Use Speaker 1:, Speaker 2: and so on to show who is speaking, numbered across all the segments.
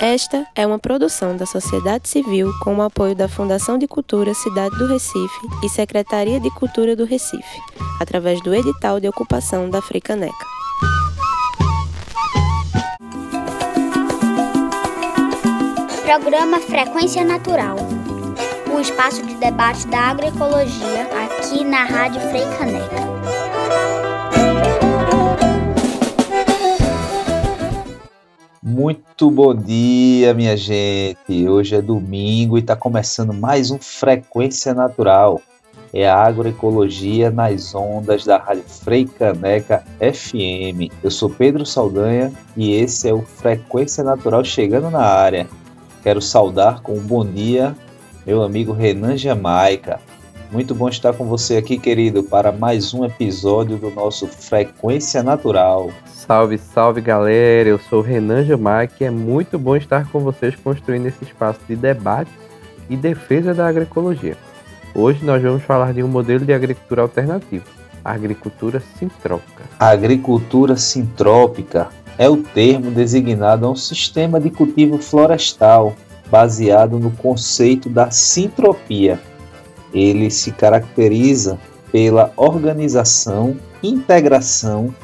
Speaker 1: Esta é uma produção da sociedade civil com o apoio da Fundação de Cultura Cidade do Recife e Secretaria de Cultura do Recife, através do edital de ocupação da Fricaneca.
Speaker 2: Programa Frequência Natural. O espaço de debate da agroecologia aqui na Rádio Freicaneca.
Speaker 3: Muito bom dia, minha gente. Hoje é domingo e está começando mais um Frequência Natural. É a agroecologia nas ondas da Rádio Freicaneca FM. Eu sou Pedro Saldanha e esse é o Frequência Natural chegando na área. Quero saudar com um bom dia meu amigo Renan Jamaica. Muito bom estar com você aqui, querido, para mais um episódio do nosso Frequência Natural.
Speaker 4: Salve, salve galera! Eu sou o Renan Jamaica e é muito bom estar com vocês construindo esse espaço de debate e defesa da agroecologia. Hoje nós vamos falar de um modelo de agricultura alternativo, a agricultura sintrópica.
Speaker 3: A agricultura sintrópica é o termo designado a um sistema de cultivo florestal baseado no conceito da sintropia. Ele se caracteriza pela organização, integração,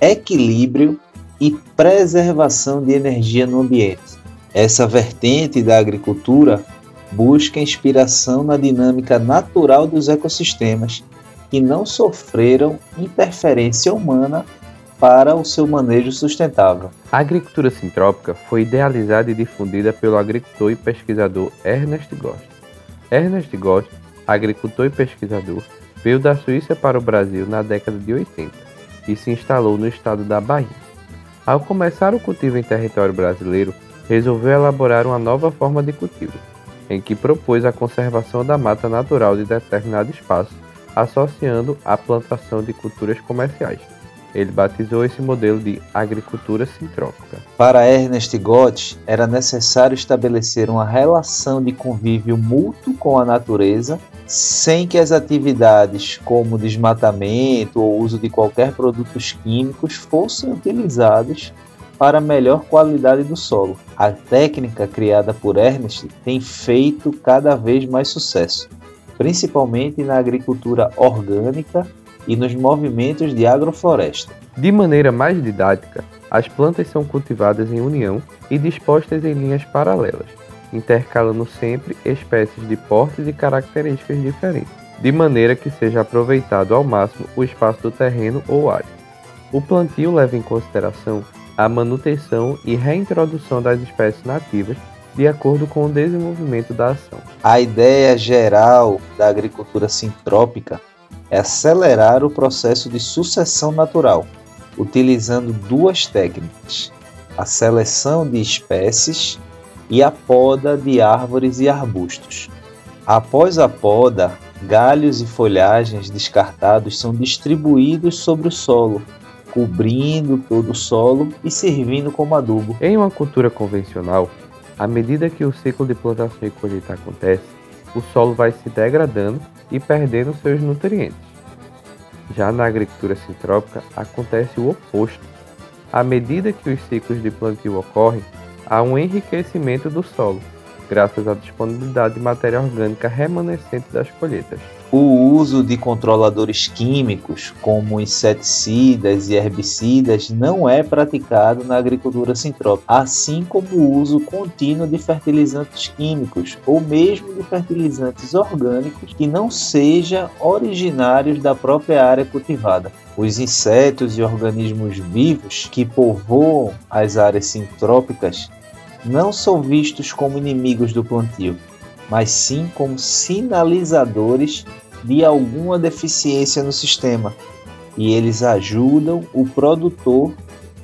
Speaker 3: equilíbrio e preservação de energia no ambiente. Essa vertente da agricultura busca inspiração na dinâmica natural dos ecossistemas que não sofreram interferência humana para o seu manejo sustentável.
Speaker 4: A agricultura sintrópica foi idealizada e difundida pelo agricultor e pesquisador Ernest Gost. Ernest Gost, agricultor e pesquisador, veio da Suíça para o Brasil na década de 80 e se instalou no estado da Bahia. Ao começar o cultivo em território brasileiro, resolveu elaborar uma nova forma de cultivo, em que propôs a conservação da mata natural de determinado espaço, associando a plantação de culturas comerciais. Ele batizou esse modelo de agricultura sintrópica.
Speaker 3: Para Ernest Gott, era necessário estabelecer uma relação de convívio mútuo com a natureza, sem que as atividades como desmatamento ou uso de qualquer produtos químicos fossem utilizados para melhor qualidade do solo. A técnica criada por Ernest tem feito cada vez mais sucesso, principalmente na agricultura orgânica e nos movimentos de agrofloresta.
Speaker 4: De maneira mais didática, as plantas são cultivadas em união e dispostas em linhas paralelas, intercalando sempre espécies de portes e características diferentes, de maneira que seja aproveitado ao máximo o espaço do terreno ou área. O plantio leva em consideração a manutenção e reintrodução das espécies nativas de acordo com o desenvolvimento da ação.
Speaker 3: A ideia geral da agricultura sintrópica é acelerar o processo de sucessão natural, utilizando duas técnicas: a seleção de espécies e a poda de árvores e arbustos. Após a poda, galhos e folhagens descartados são distribuídos sobre o solo, cobrindo todo o solo e servindo como adubo.
Speaker 4: Em uma cultura convencional, à medida que o ciclo de plantação e colheita acontece, o solo vai se degradando e perdendo seus nutrientes. Já na agricultura sintrópica acontece o oposto. À medida que os ciclos de plantio ocorrem, há um enriquecimento do solo, graças à disponibilidade de matéria orgânica remanescente das colheitas.
Speaker 3: O uso de controladores químicos, como inseticidas e herbicidas, não é praticado na agricultura sintrópica, assim como o uso contínuo de fertilizantes químicos ou mesmo de fertilizantes orgânicos que não sejam originários da própria área cultivada. Os insetos e organismos vivos que povoam as áreas sintrópicas não são vistos como inimigos do plantio, mas sim como sinalizadores de alguma deficiência no sistema. E eles ajudam o produtor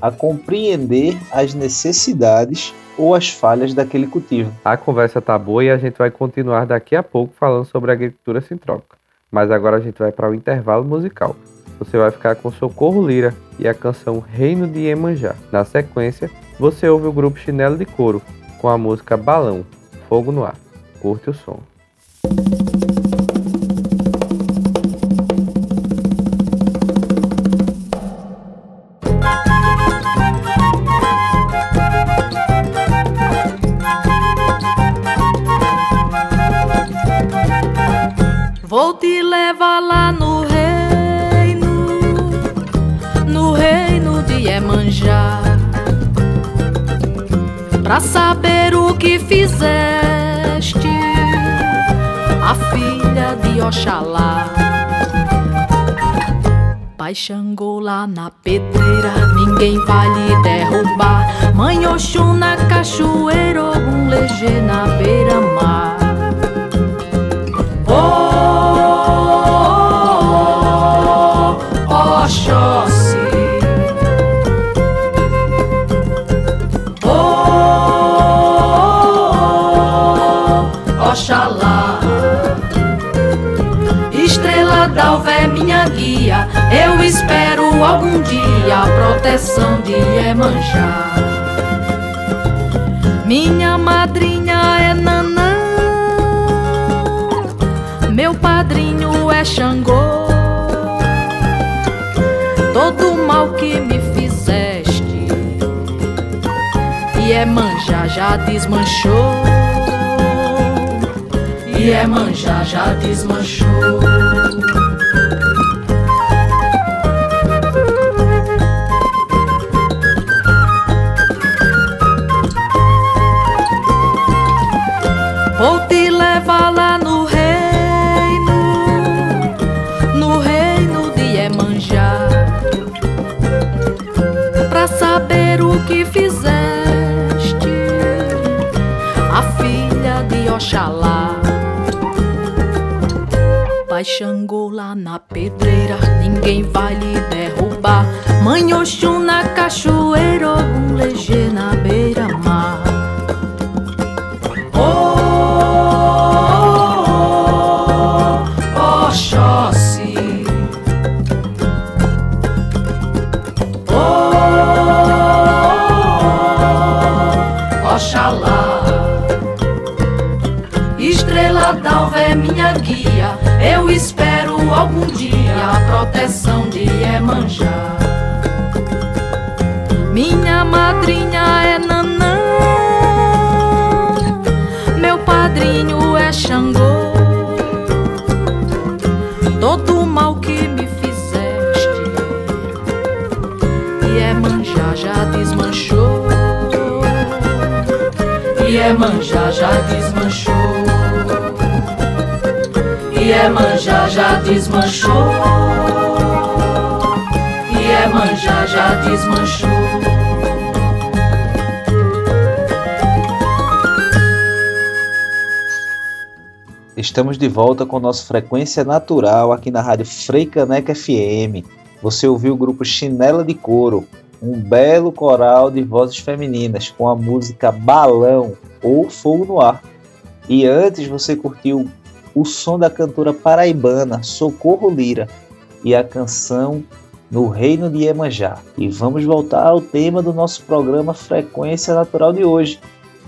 Speaker 3: a compreender as necessidades ou as falhas daquele cultivo.
Speaker 4: A conversa tá boa e a gente vai continuar daqui a pouco falando sobre agricultura sintrópica. Mas agora a gente vai para o intervalo musical. Você vai ficar com Socorro Lira e a canção Reino de Iemanjá. Na sequência, você ouve o grupo Chinelo de Couro com a música Balão, Fogo no Ar curte o som.
Speaker 5: Vou te levar lá no reino, no reino de Emanjá, pra saber o que fizer. Oxalá. Pai Xangô lá na pedreira, ninguém vai lhe derrubar. Mãe Oxum na cachoeira, algum legê na beira-mar. Proteção de Iemanjá. Minha madrinha é Nanã, meu padrinho é Xangô. Todo mal que me fizeste, Iemanjá já desmanchou. Iemanjá já desmanchou. Guia eu espero algum dia a proteção de Iemanjá. Minha madrinha é Nanã, meu padrinho é Xangô. Todo mal que me fizeste, Iemanjá já desmanchou. Iemanjá já desmanchou. Iemanjá já desmanchou. Iemanjá já desmanchou.
Speaker 3: Estamos de volta com nossa frequência natural aqui na Rádio Freicaneca FM. Você ouviu o grupo Chinela de Couro, um belo coral de vozes femininas com a música Balão ou Fogo no Ar. E antes você curtiu o som da cantora paraibana Socorro Lira e a canção No Reino de Iemanjá. E vamos voltar ao tema do nosso programa Frequência Natural de hoje,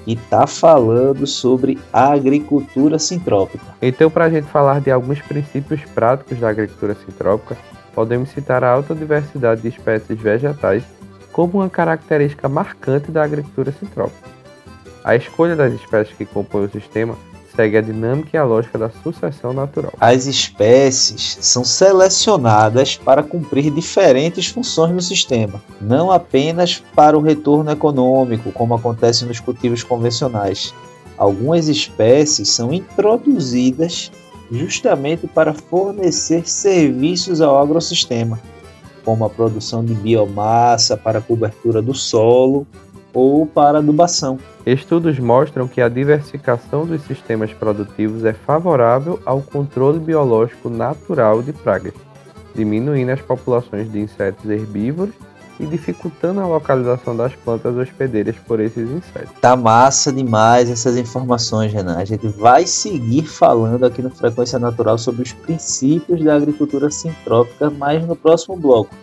Speaker 3: e está falando sobre a agricultura sintrópica.
Speaker 4: Então, para a gente falar de alguns princípios práticos da agricultura sintrópica, podemos citar a alta diversidade de espécies vegetais como uma característica marcante da agricultura sintrópica. A escolha das espécies que compõem o sistema segue a dinâmica e a lógica da sucessão natural.
Speaker 3: As espécies são selecionadas para cumprir diferentes funções no sistema, não apenas para o retorno econômico, como acontece nos cultivos convencionais. Algumas espécies são introduzidas justamente para fornecer serviços ao agrossistema, como a produção de biomassa para cobertura do solo ou para adubação.
Speaker 4: Estudos mostram que a diversificação dos sistemas produtivos é favorável ao controle biológico natural de pragas, diminuindo as populações de insetos herbívoros e dificultando a localização das plantas hospedeiras por esses insetos.
Speaker 3: Tá massa demais essas informações, Renan. A gente vai seguir falando aqui no Frequência Natural sobre os princípios da agricultura sintrópica, mas no próximo bloco.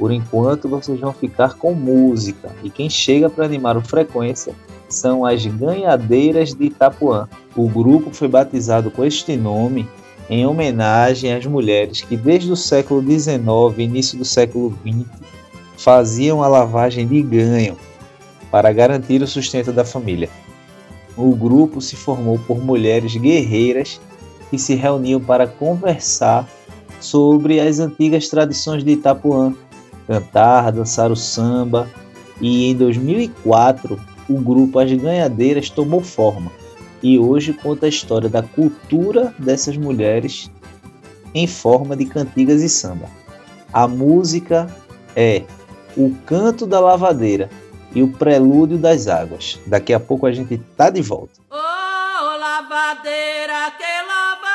Speaker 3: Por enquanto, vocês vão ficar com música. E quem chega para animar o Frequência são as Ganhadeiras de Itapuã. O grupo foi batizado com este nome em homenagem às mulheres que desde o século XIX e início do século XX faziam a lavagem de ganho para garantir o sustento da família. O grupo se formou por mulheres guerreiras que se reuniam para conversar sobre as antigas tradições de Itapuã cantar, dançar o samba. E em 2004, o grupo As Ganhadeiras tomou forma e hoje conta a história da cultura dessas mulheres em forma de cantigas e samba. A música é O Canto da Lavadeira e o Prelúdio das Águas. Daqui a pouco a gente tá de volta.
Speaker 6: Oh, lavadeira que lava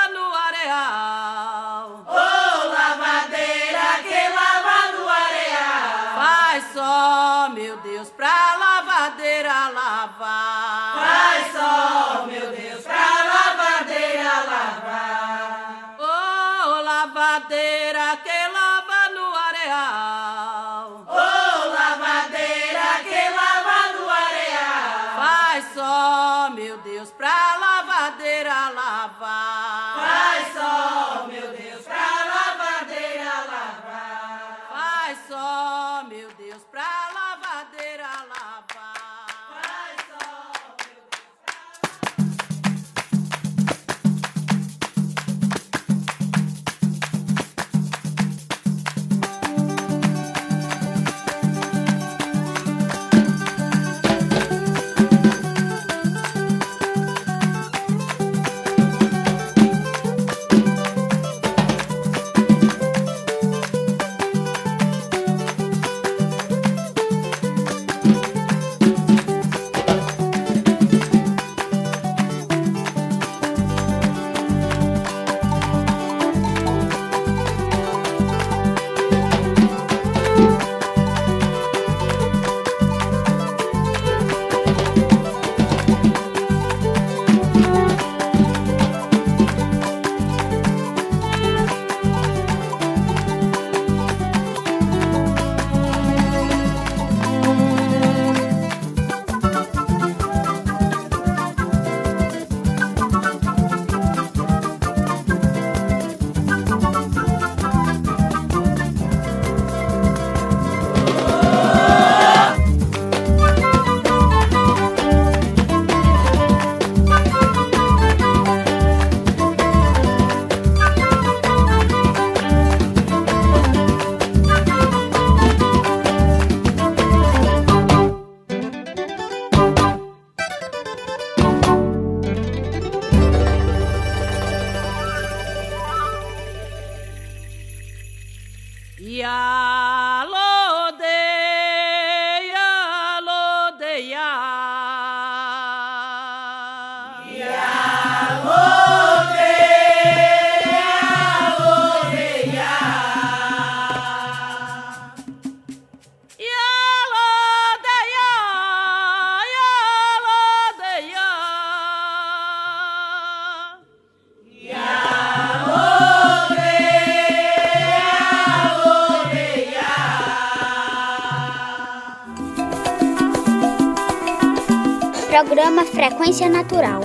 Speaker 2: Frequência Natural.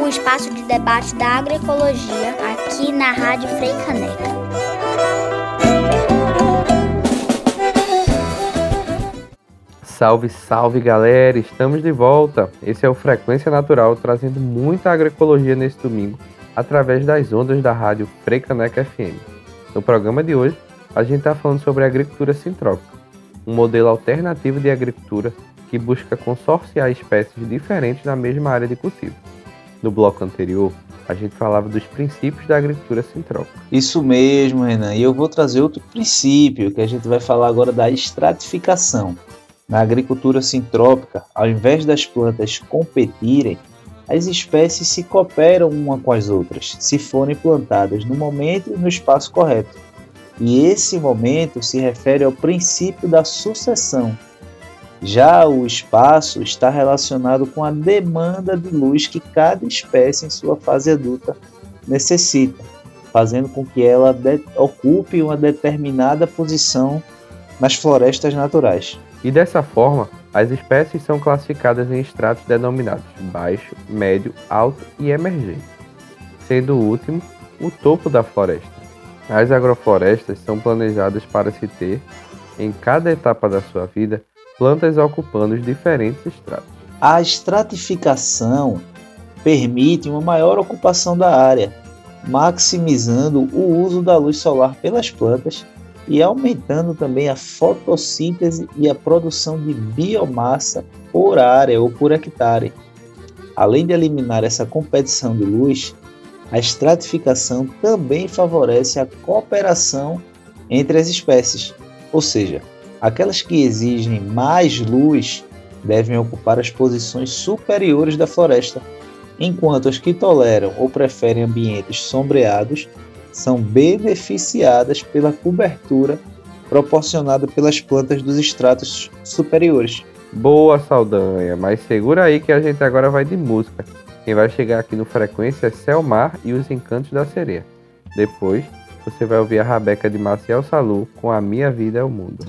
Speaker 2: Um espaço de debate da agroecologia aqui na Rádio Frei Caneca.
Speaker 4: Salve, salve galera! Estamos de volta. Esse é o Frequência Natural trazendo muita agroecologia nesse domingo através das ondas da rádio Frecaneca FM. No programa de hoje, a gente está falando sobre agricultura sintrópica, um modelo alternativo de agricultura que busca consorciar espécies diferentes na mesma área de cultivo. No bloco anterior, a gente falava dos princípios da agricultura sintrópica.
Speaker 3: Isso mesmo, Renan. E eu vou trazer outro princípio que a gente vai falar agora da estratificação. Na agricultura sintrópica, ao invés das plantas competirem, as espécies se cooperam uma com as outras, se forem plantadas no momento e no espaço correto. E esse momento se refere ao princípio da sucessão. Já o espaço está relacionado com a demanda de luz que cada espécie em sua fase adulta necessita, fazendo com que ela ocupe uma determinada posição nas florestas naturais.
Speaker 4: E dessa forma, as espécies são classificadas em estratos denominados baixo, médio, alto e emergente, sendo o último o topo da floresta. As agroflorestas são planejadas para se ter, em cada etapa da sua vida, plantas ocupando os diferentes estratos.
Speaker 3: A estratificação permite uma maior ocupação da área, maximizando o uso da luz solar pelas plantas e aumentando também a fotossíntese e a produção de biomassa por área ou por hectare. Além de eliminar essa competição de luz, a estratificação também favorece a cooperação entre as espécies, ou seja, aquelas que exigem mais luz devem ocupar as posições superiores da floresta, enquanto as que toleram ou preferem ambientes sombreados são beneficiadas pela cobertura proporcionada pelas plantas dos estratos superiores.
Speaker 4: Boa, Saldanha, mas segura aí que a gente agora vai de música. Quem vai chegar aqui no Frequência é Selmar e os Encantos da Sereia. Depois, você vai ouvir a Rabeca de Maciel Salu com A Minha Vida é o Mundo.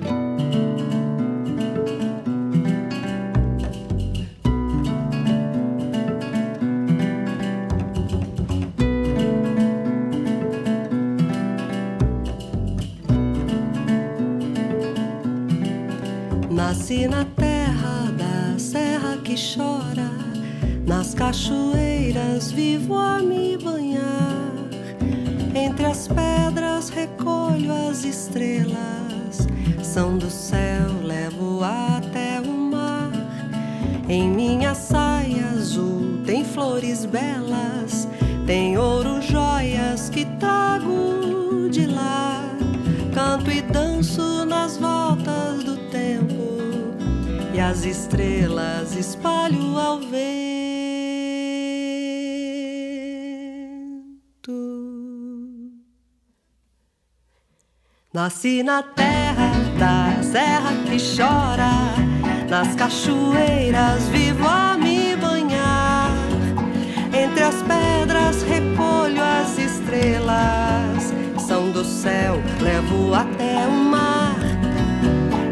Speaker 7: Na terra da serra que chora, nas cachoeiras vivo a me banhar. Entre as pedras recolho as estrelas, são do céu, levo até o mar. Em minha saia azul tem flores belas, tem ouro, joias que trago de lá. Canto e danço e as estrelas espalho ao vento. Nasci na terra da serra que chora, nas cachoeiras vivo a me banhar. Entre as pedras recolho as estrelas, são do céu, levo até o mar.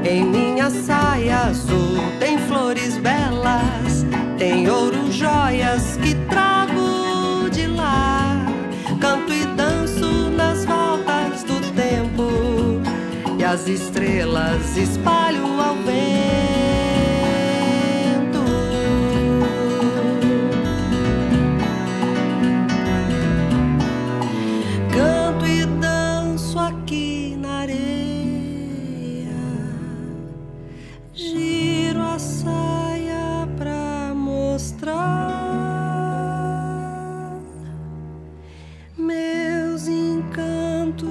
Speaker 7: Em minha saia azul tem flores belas, tem ouro, joias que trago de lá. Canto e danço nas voltas do tempo e as estrelas espalho ao vento.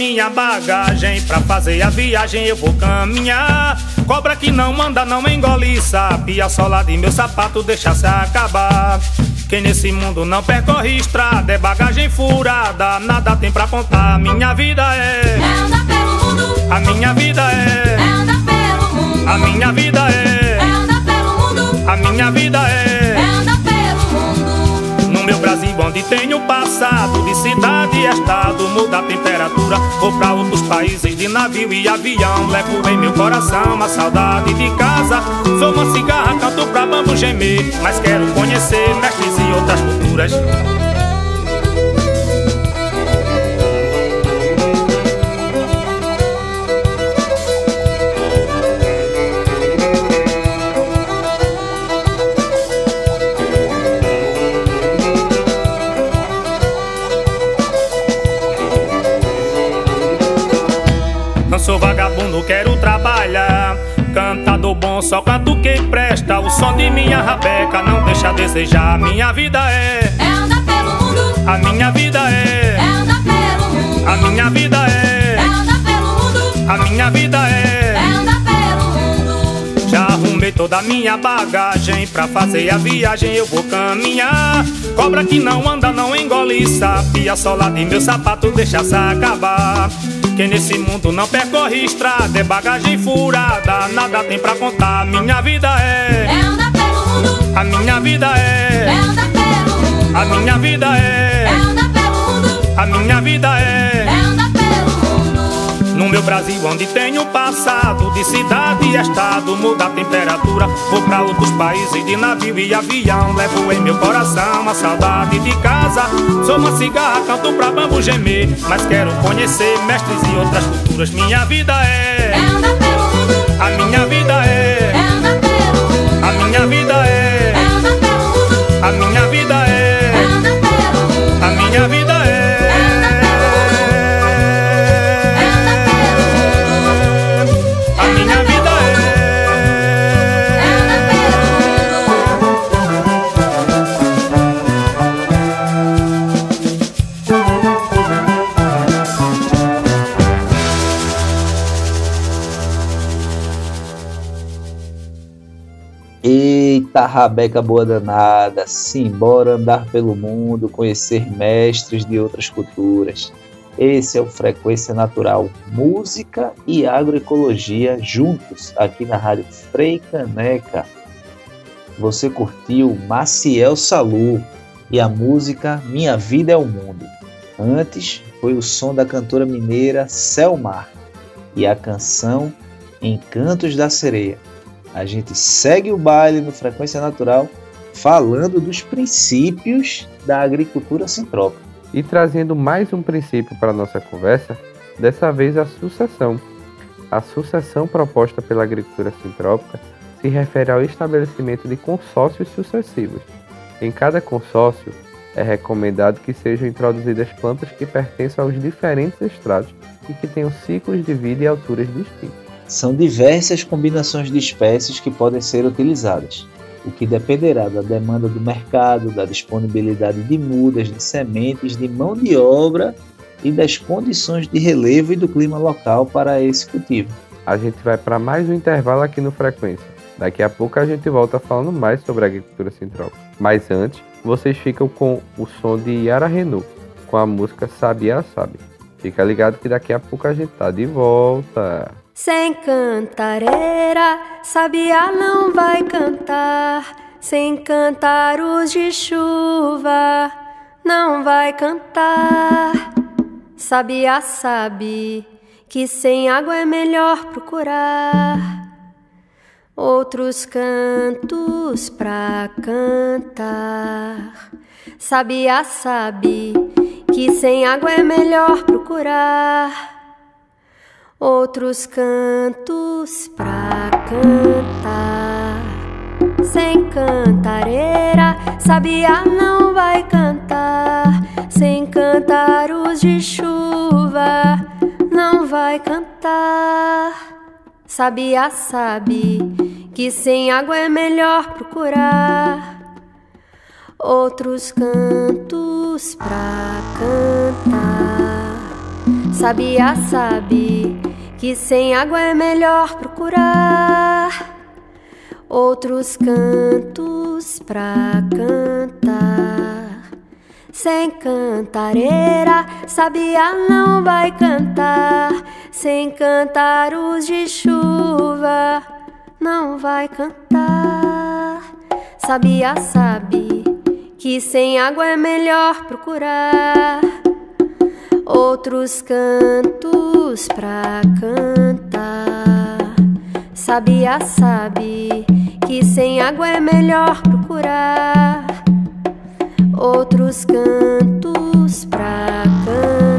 Speaker 8: minha bagagem. Pra fazer a viagem eu vou caminhar. Cobra que não manda, não engole sabe A sola de meu sapato deixa se acabar. Quem nesse mundo não percorre estrada É bagagem furada, nada tem pra contar Minha vida é
Speaker 9: É andar pelo mundo.
Speaker 8: A minha vida é
Speaker 9: É andar pelo mundo.
Speaker 8: A minha vida é
Speaker 9: É andar pelo mundo.
Speaker 8: A minha vida é meu Brasil onde tenho passado De cidade e estado muda a temperatura Vou pra outros países de navio e avião Levo em meu coração a saudade de casa Sou uma cigarra, canto pra bambu gemer Mas quero conhecer mestres e outras culturas bom, só canto quem presta. O som de minha rabeca não deixa a desejar. Minha vida é,
Speaker 9: É andar pelo mundo.
Speaker 8: A minha vida
Speaker 9: É
Speaker 8: é,
Speaker 9: andar pelo mundo.
Speaker 8: A minha vida
Speaker 9: É
Speaker 8: é,
Speaker 9: andar pelo mundo.
Speaker 8: A minha vida
Speaker 9: É
Speaker 8: é.
Speaker 9: andar pelo mundo.
Speaker 8: Já arrumei toda a minha bagagem Pra fazer a viagem. Eu vou caminhar. Cobra que não anda, não engole. Sabe A sola de meu sapato deixa se acabar Quem nesse mundo não percorre estrada É bagagem furada, nada tem pra contar Minha vida
Speaker 9: É.
Speaker 8: É,
Speaker 9: andar pelo mundo.
Speaker 8: A minha vida
Speaker 9: É.
Speaker 8: É
Speaker 9: andar pelo mundo.
Speaker 8: A minha vida
Speaker 9: É.
Speaker 8: É,
Speaker 9: andar pelo mundo.
Speaker 8: A minha vida
Speaker 9: É.
Speaker 8: É No meu Brasil onde tenho passado De cidade e estado muda a temperatura. Vou pra outros países de navio e avião. Levo em meu coração a saudade de casa. Sou uma cigarra, canto pra bambu gemer. Mas quero conhecer mestres e outras culturas. Minha vida
Speaker 9: É
Speaker 8: é,
Speaker 9: andar pelo mundo.
Speaker 8: A minha vida
Speaker 9: É
Speaker 3: Eita, rabeca boa danada, simbora andar pelo mundo, conhecer mestres de outras culturas. Esse é o Frequência Natural, música e agroecologia juntos aqui na Rádio Frei Caneca. Você curtiu Maciel Salu e a música Minha Vida é o Mundo. Antes foi o som da cantora mineira Selmar e a canção Encantos da Sereia. A gente segue o baile no Frequência Natural falando dos princípios da agricultura sintrópica.
Speaker 4: E trazendo mais um princípio para a nossa conversa, dessa vez a sucessão. A sucessão proposta pela agricultura sintrópica se refere ao estabelecimento de consórcios sucessivos. Em cada consórcio, é recomendado que sejam introduzidas plantas que pertençam aos diferentes estratos e que tenham ciclos de vida e alturas distintos.
Speaker 3: São diversas combinações de espécies que podem ser utilizadas, o que dependerá da demanda do mercado, da disponibilidade de mudas, de sementes, de mão de obra e das condições de relevo e do clima local para esse cultivo.
Speaker 4: A gente vai para mais um intervalo aqui no Frequência. Daqui a pouco a gente volta falando mais sobre a agricultura sintrópica. Mas antes, vocês ficam com o som de Yara Renault, com a música Sabia Sabe. Fica ligado que daqui a pouco a gente tá de volta.
Speaker 10: Sem cantareira, sabiá não vai cantar. Sem cantaros de chuva, não vai cantar. Sabiá sabe que sem água é melhor procurar outros cantos pra cantar. Sabiá sabe que que sem água é melhor procurar outros cantos pra cantar. Sem cantareira, sabia não vai cantar. Sem cantaros de chuva, não vai cantar. Sabia sabe que sem água é melhor procurar outros cantos pra cantar. Sabia sabe que sem água é melhor procurar outros cantos pra cantar. Sem cantareira, sabia não vai cantar. Sem cantar os de chuva, não vai cantar. Sabia sabe que sem água é melhor procurar outros cantos pra cantar. Sabia sabe que sem água é melhor procurar outros cantos pra cantar.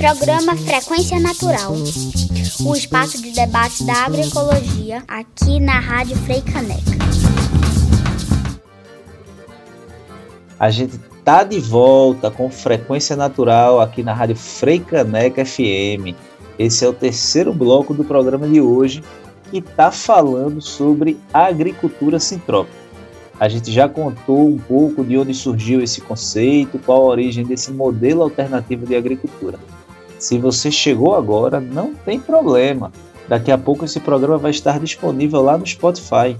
Speaker 2: Programa Frequência Natural. O espaço de debate da agroecologia aqui na Rádio Frei Caneca.
Speaker 3: A gente tá de volta com frequência natural aqui na Rádio Frei Caneca FM. Esse é o terceiro bloco do programa de hoje que está falando sobre agricultura sintrópica. A gente já contou um pouco de onde surgiu esse conceito, qual a origem desse modelo alternativo de agricultura. Se você chegou agora, não tem problema. Daqui a pouco esse programa vai estar disponível lá no Spotify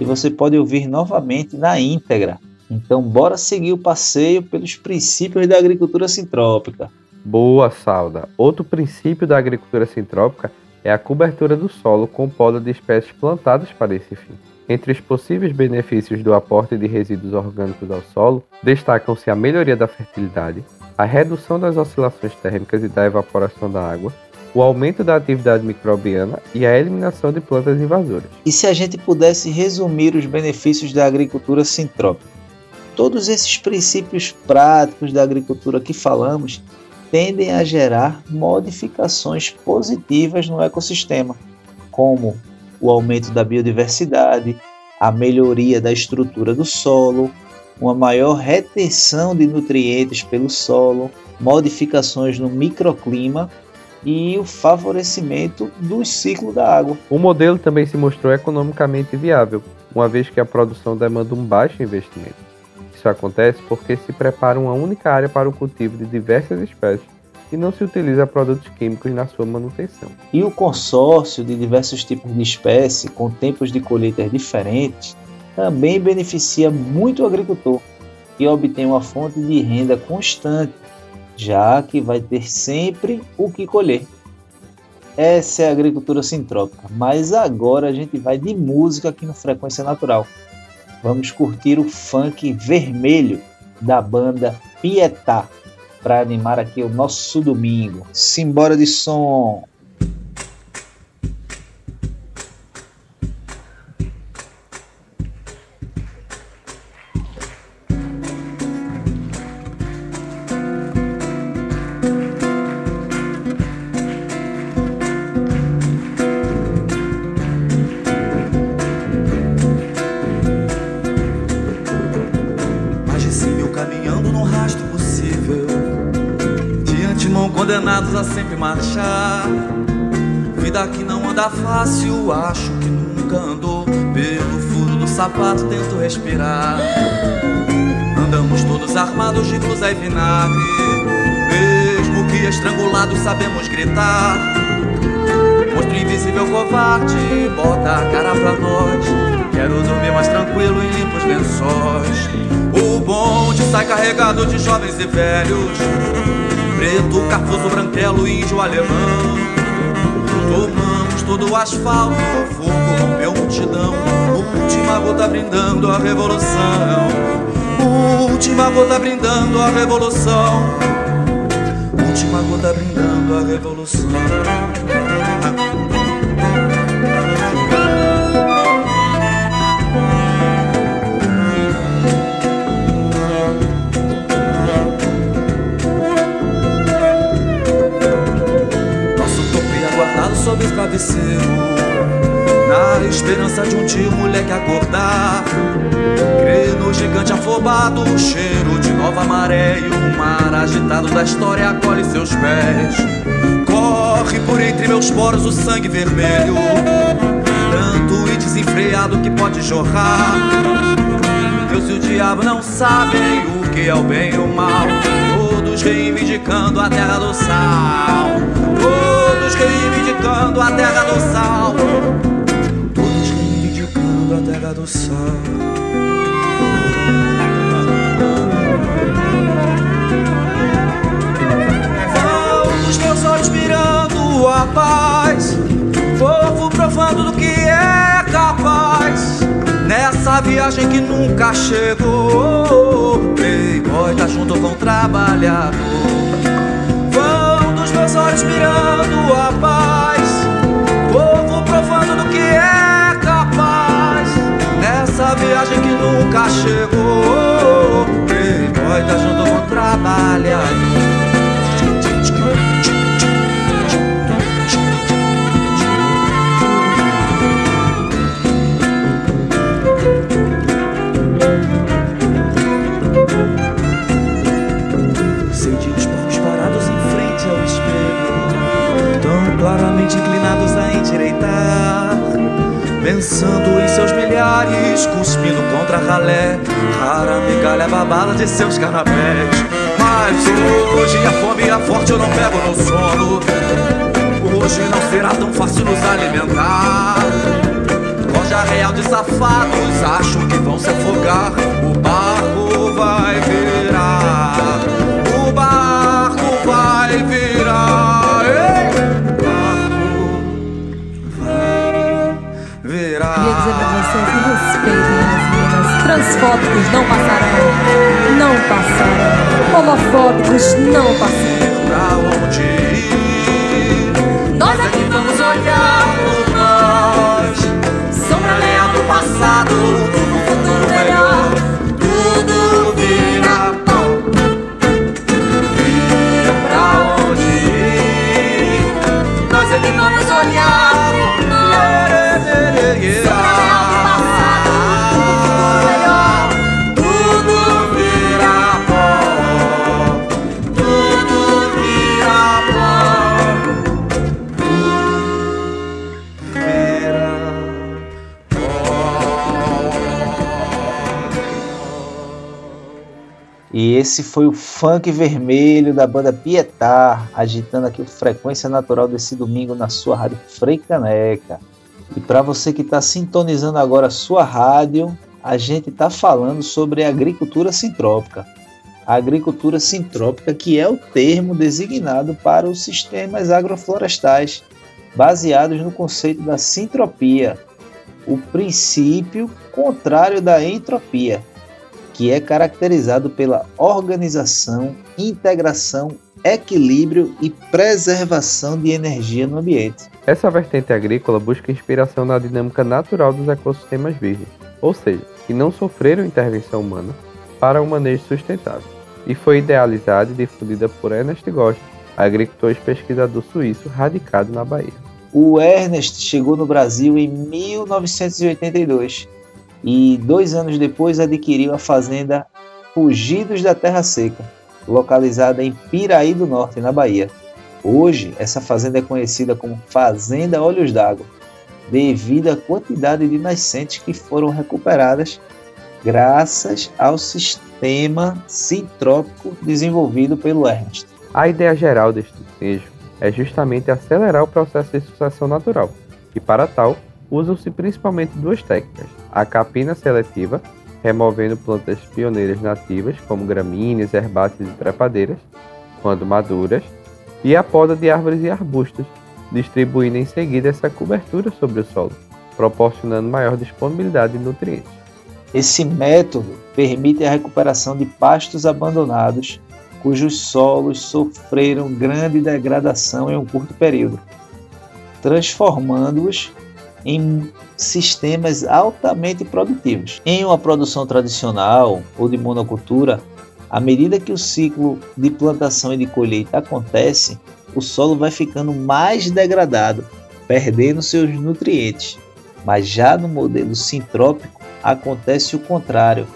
Speaker 3: e você pode ouvir novamente na íntegra. Então, bora seguir o passeio pelos princípios da agricultura sintrópica.
Speaker 4: Boa, Salda. Outro princípio da agricultura sintrópica é a cobertura do solo com poda de espécies plantadas para esse fim. Entre os possíveis benefícios do aporte de resíduos orgânicos ao solo, destacam-se a melhoria da fertilidade, a redução das oscilações térmicas e da evaporação da água, o aumento da atividade microbiana e a eliminação de plantas invasoras.
Speaker 3: E se a gente pudesse resumir os benefícios da agricultura sintrópica? Todos esses princípios práticos da agricultura que falamos tendem a gerar modificações positivas no ecossistema, como o aumento da biodiversidade, a melhoria da estrutura do solo, uma maior retenção de nutrientes pelo solo, modificações no microclima e o favorecimento do ciclo da água.
Speaker 4: O modelo também se mostrou economicamente viável, uma vez que a produção demanda um baixo investimento. Isso acontece porque se prepara uma única área para o cultivo de diversas espécies e não se utiliza produtos químicos na sua manutenção.
Speaker 3: E o consórcio de diversos tipos de espécies com tempos de colheita diferentes também beneficia muito o agricultor, que obtém uma fonte de renda constante, já que vai ter sempre o que colher. Essa é a agricultura sintrópica, mas agora a gente vai de música aqui no Frequência Natural. Vamos curtir o funk vermelho da banda Pietá para animar aqui o nosso domingo. Simbora de som!
Speaker 11: Asfalto, o fogo rompeu multidão. Última gota brindando a revolução. Última gota brindando a revolução. Última gota brindando a revolução esperança de um dia o moleque acordar. Crê no gigante afobado, o cheiro de nova maré e o mar agitado da história acolhe seus pés. Corre por entre meus poros o sangue vermelho, tanto e desenfreado que pode jorrar. Deus e o diabo não sabem o que é o bem e o mal. Todos reivindicando a terra do sal. Todos reivindicando a terra do sal. Todos reivindicando a terra do sal. Vão os meus olhos mirando a paz. Povo provando do que é capaz. Nessa viagem que nunca chegou. Playboy tá junto com o trabalhador. Vão dos meus olhos mirando a paz. Viagem que nunca chegou. Playboy tá junto com o tão claramente inclinados a endireitar. Pensando em seus milhares, cuspindo contra ralé, rara migalha babada de seus canapés. Mas hoje a fome é forte, eu não pego no sono. Hoje não será tão fácil nos alimentar. Loja real de safados, acho que vão se afogar. O barco vai virar.
Speaker 12: Transfóbicos não passarão. Não passarão. Homofóbicos não passarão.
Speaker 11: Pra onde
Speaker 3: esse foi o funk vermelho da banda Pietar, agitando aqui o frequência natural desse domingo na sua rádio Freicaneca. E para você que está sintonizando agora a sua rádio, a gente está falando sobre agricultura sintrópica. A agricultura sintrópica, que é o termo designado para os sistemas agroflorestais, baseados no conceito da sintropia, o princípio contrário da entropia, que é caracterizado pela organização, integração, equilíbrio e preservação de energia no ambiente.
Speaker 4: Essa vertente agrícola busca inspiração na dinâmica natural dos ecossistemas virgens, ou seja, que não sofreram intervenção humana para um manejo sustentável, e foi idealizada e difundida por Ernest Gost, agricultor e pesquisador suíço radicado na Bahia.
Speaker 3: O Ernest chegou no Brasil em 1982 e dois anos depois adquiriu a fazenda Fugidos da Terra Seca, localizada em Piraí do Norte, na Bahia. Hoje, essa fazenda é conhecida como Fazenda Olhos d'Água, devido à quantidade de nascentes que foram recuperadas graças ao sistema sintrópico desenvolvido pelo Ernest.
Speaker 4: A ideia geral deste desejo é justamente acelerar o processo de sucessão natural, e para tal, usam-se principalmente duas técnicas: a capina seletiva, removendo plantas pioneiras nativas como gramíneas, herbáceas e trepadeiras, quando maduras, e a poda de árvores e arbustos, distribuindo em seguida essa cobertura sobre o solo, proporcionando maior disponibilidade de nutrientes.
Speaker 3: Esse método permite a recuperação de pastos abandonados cujos solos sofreram grande degradação em um curto período, transformando-os em sistemas altamente produtivos. Em uma produção tradicional ou de monocultura, à medida que o ciclo de plantação e de colheita acontece, o solo vai ficando mais degradado, perdendo seus nutrientes. Mas já no modelo sintrópico acontece o contrário.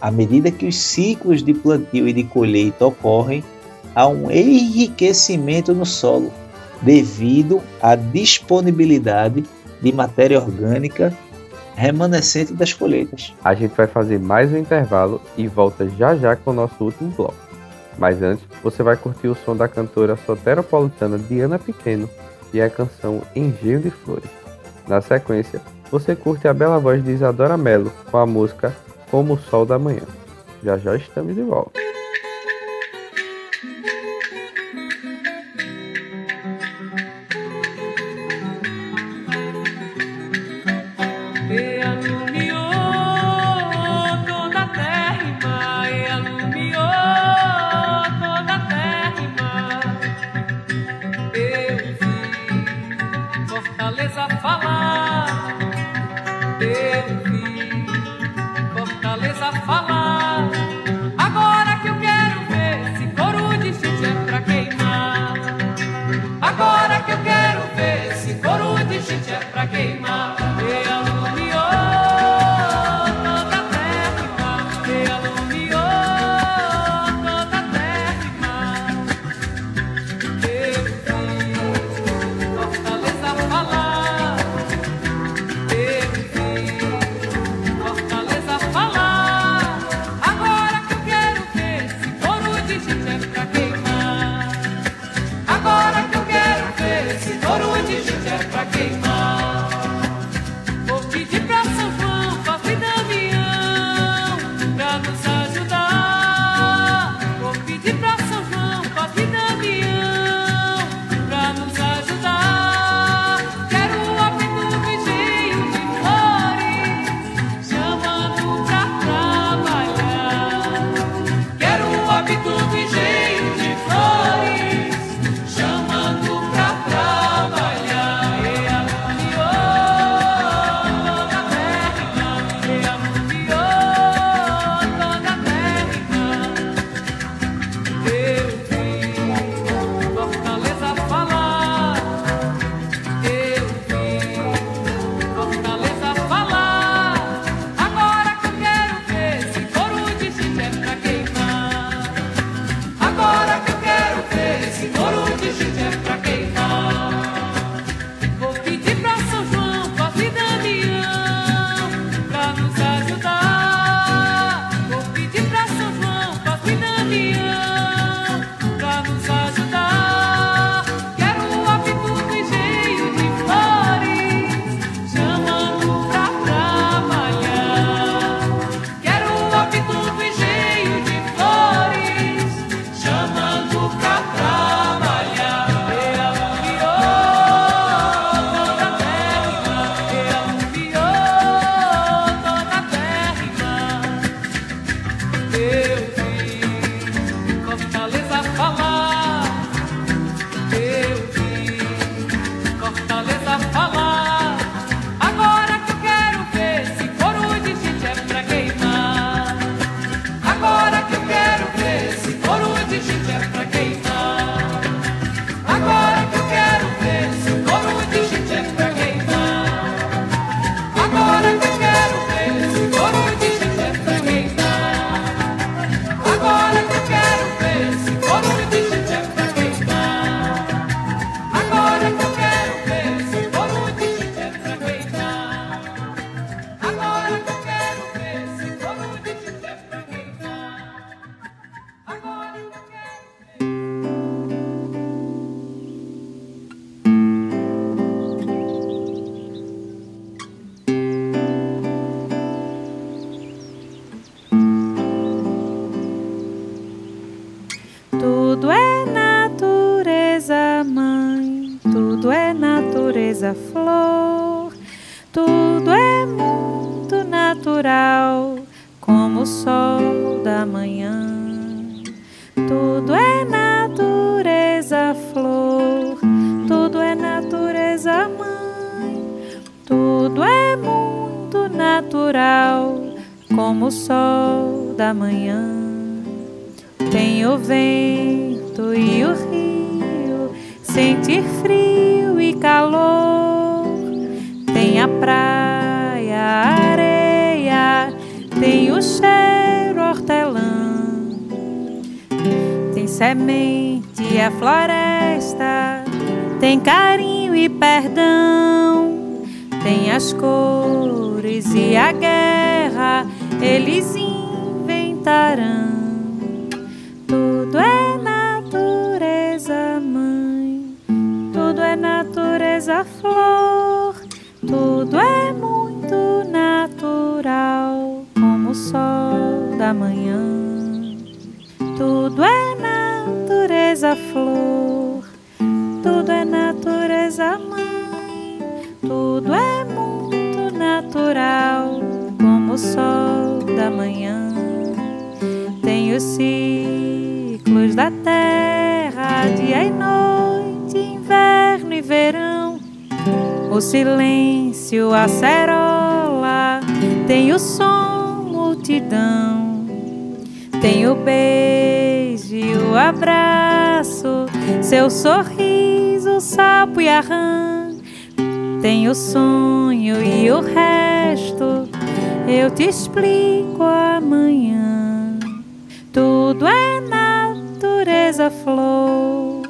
Speaker 3: À medida que os ciclos de plantio e de colheita ocorrem, há um enriquecimento no solo, devido à disponibilidade de matéria orgânica remanescente das colheitas.
Speaker 13: A gente vai fazer mais um intervalo e volta já já com o nosso último bloco. Mas antes, você vai curtir o som da cantora soteropolitana Diana Pequeno e a canção Engenho de Flores. Na sequência, você curte a bela voz de Isadora Mello com a música Como o Sol da Manhã. Já já estamos de volta.
Speaker 14: Flor. Tudo é muito natural, como o sol da manhã. Tudo é natureza, flor. Tudo é natureza, mãe. Tudo é muito natural, como o sol da manhã. Tem
Speaker 15: os ciclos da terra, dia e noite, inverno e verão. O silêncio, a cerola, tem o som, multidão. Tem o beijo e o abraço, seu sorriso, o sapo e a rã. Tem o sonho e o resto, eu te explico amanhã. Tudo é natureza, flor,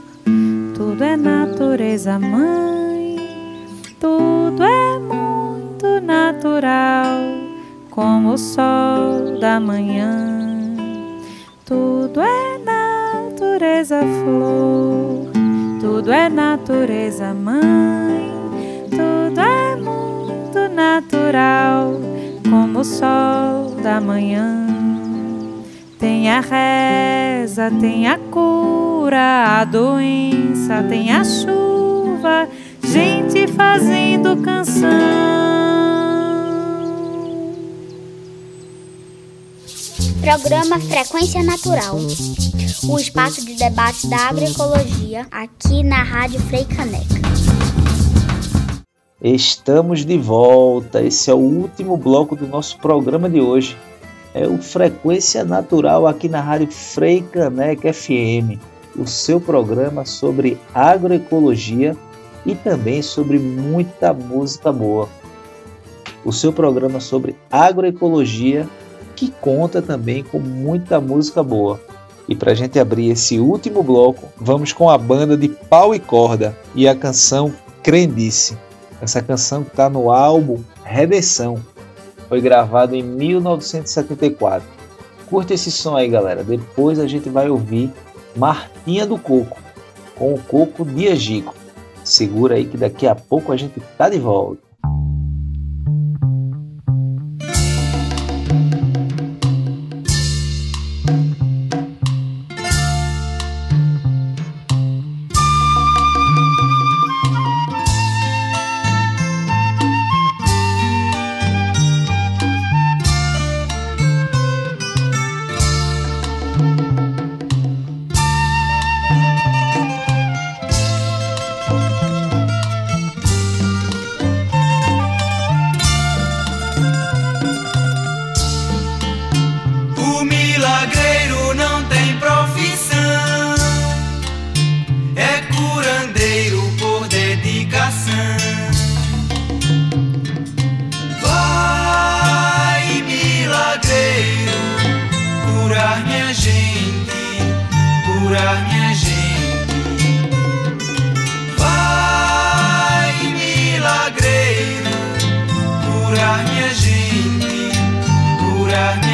Speaker 15: tudo é natureza, mãe. Tudo é muito natural, como o sol da manhã. Tudo é natureza, flor, tudo é natureza, mãe. Tudo é muito natural, como o sol da manhã. Tem a reza, tem a cura, a doença, tem a chuva, gente fazendo canção.
Speaker 2: Programa Frequência Natural. O espaço de debate da agroecologia aqui na Rádio Frei Caneca.
Speaker 3: Estamos de volta. Esse é o último bloco do nosso programa de hoje. É o Frequência Natural aqui na Rádio Frei Caneca FM, o seu programa sobre agroecologia e também sobre muita música boa. O seu programa sobre agroecologia que conta também com muita música boa. E para a gente abrir esse último bloco, vamos com a banda de pau e corda e a canção Crendice. Essa canção está no álbum Redenção. Foi gravado em 1974. Curte esse som aí, galera. Depois a gente vai ouvir Martinha do Coco, com o Coco Diagico. Segura aí que daqui a pouco a gente tá de volta.
Speaker 16: yeah.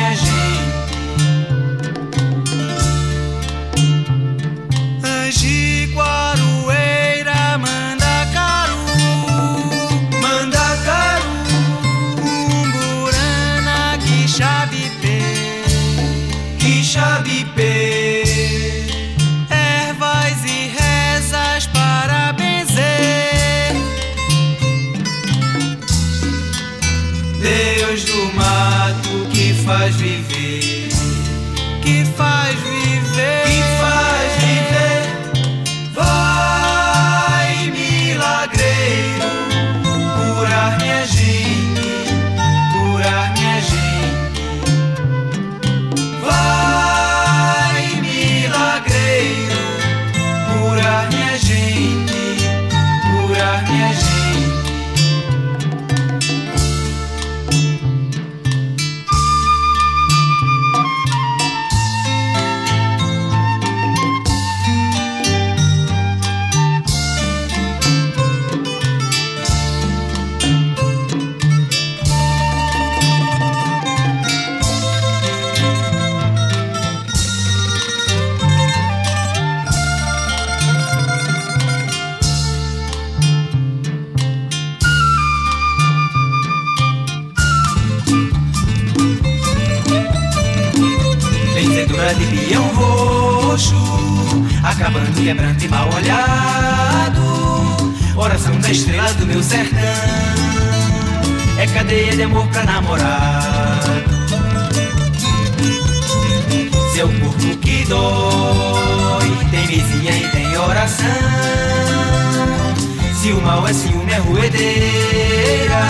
Speaker 16: Ruedeira,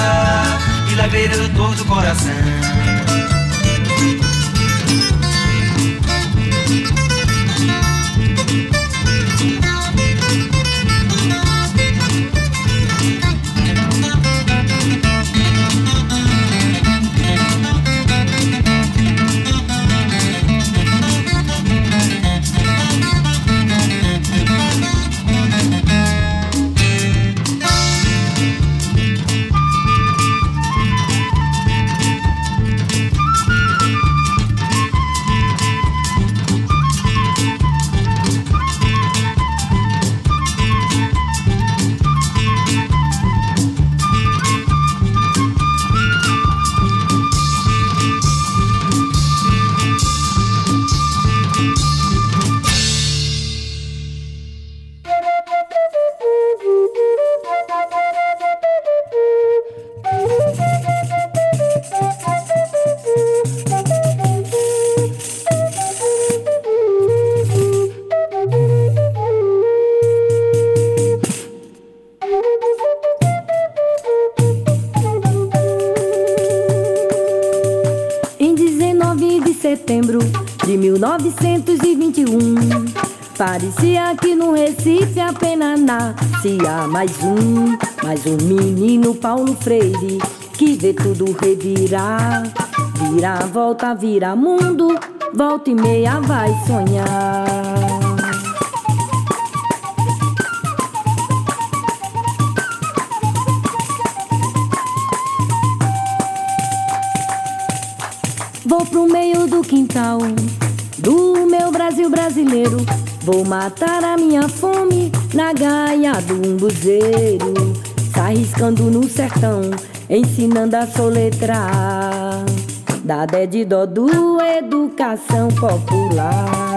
Speaker 16: e laveira do dor do coração.
Speaker 17: Recife apenas nascia mais um, mais um menino Paulo Freire que vê tudo revirar, vira volta, vira mundo, volta e meia vai sonhar. Vou pro meio do quintal do meu Brasil brasileiro. Vou matar a minha fome na gaia do umbuzeiro. Se arriscando no sertão, ensinando a soletrar. Da dé de dó do educação popular.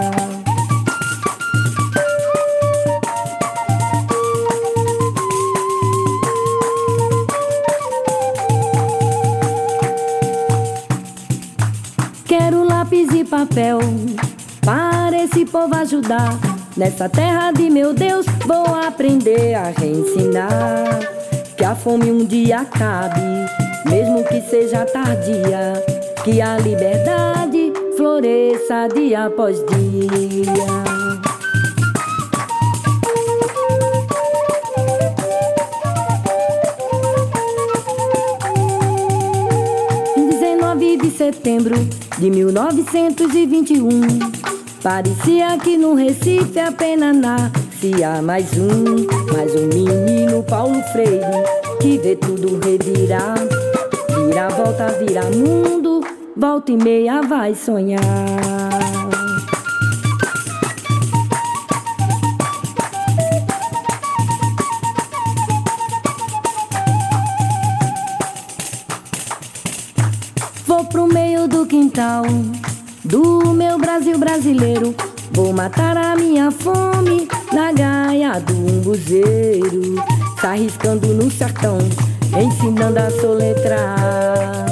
Speaker 17: Povo ajudar. Nessa terra de meu Deus, vou aprender a reensinar. Que a fome um dia acabe, mesmo que seja tardia. Que a liberdade floresça dia após dia. Em 19 de setembro de 1921, parecia que no Recife apenas nascia mais um, mais um menino Paulo Freire que vê tudo revirar, vira volta, vira mundo, volta e meia vai sonhar. Vou pro meio do quintal do meu Brasil brasileiro. Vou matar a minha fome na gaia do umbuzeiro. Se arriscando no sertão, ensinando a soletrar.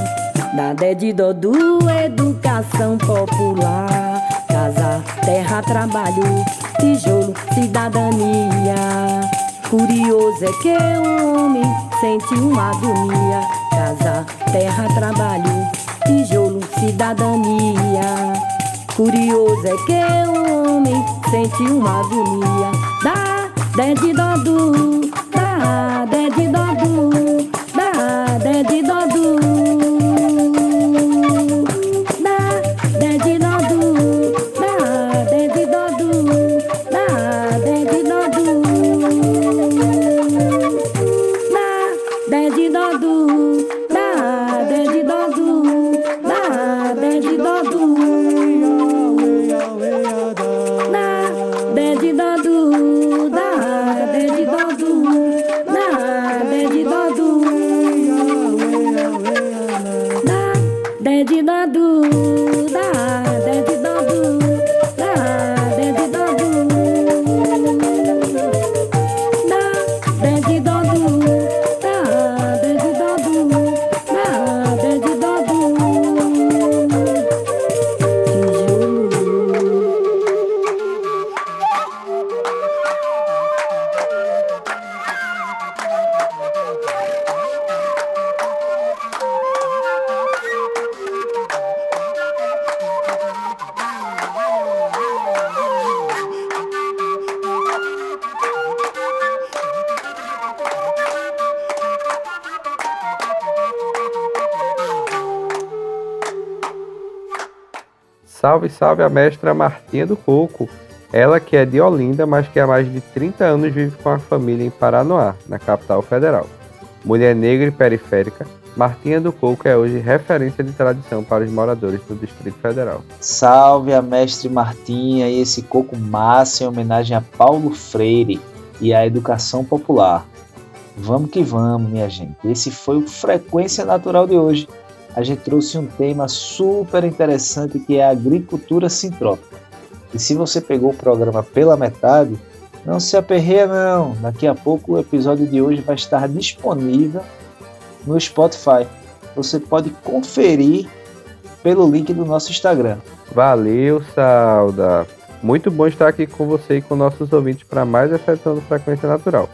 Speaker 17: Da dé de dó do educação popular. Casa, terra, trabalho, tijolo, cidadania. Curioso é que o homem sente uma agonia. Casa, terra, trabalho, tijolo, cidadania. Curioso é que o homem sente uma agonia. Dá, dé de dó dá, dé de dó
Speaker 4: Salve, salve a mestra Martinha do Coco. Ela que é de Olinda, mas que há mais de 30 anos vive com a família em Paranoá, na capital federal. Mulher negra e periférica, Martinha do Coco é hoje referência de tradição para os moradores do Distrito Federal.
Speaker 3: Salve a mestre Martinha e esse coco massa em homenagem a Paulo Freire e à educação popular. Vamos que vamos, minha gente. Esse foi o Frequência Natural de hoje. A gente trouxe um tema super interessante que é a agricultura sintrópica. E se você pegou o programa pela metade, não se aperreia não. Daqui a pouco o episódio de hoje vai estar disponível no Spotify. Você pode conferir pelo link do nosso Instagram.
Speaker 4: Valeu, Sauda! Muito bom estar aqui com você e com nossos ouvintes para mais essa edição do Frequência Natural.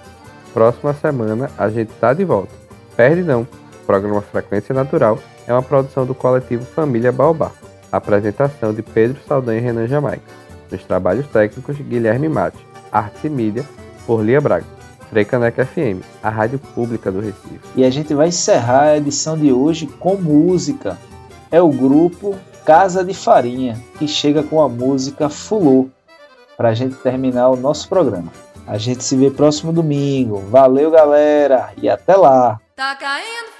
Speaker 4: Próxima semana a gente está de volta. Perde não! Programa Frequência Natural é uma produção do coletivo Família Baobá. Apresentação de Pedro Saldanha e Renan Jamaica. Nos trabalhos técnicos, Guilherme Mate. Artes e Mídia, por Lia Braga. Freicaneca FM, a rádio pública do Recife.
Speaker 3: E a gente vai encerrar a edição de hoje com música. É o grupo Casa de Farinha, que chega com a música Fulô, para a gente terminar o nosso programa. A gente se vê próximo domingo. Valeu, galera, e até lá!
Speaker 9: Tá caindo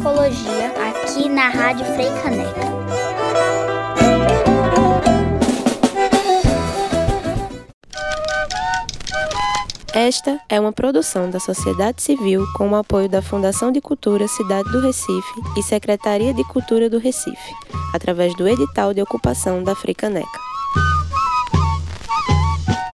Speaker 2: agroecologia aqui na Rádio Frei Caneca.
Speaker 1: Esta é uma produção da sociedade civil com o apoio da Fundação de Cultura Cidade do Recife e Secretaria de Cultura do Recife, através do edital de ocupação da Fricaneca.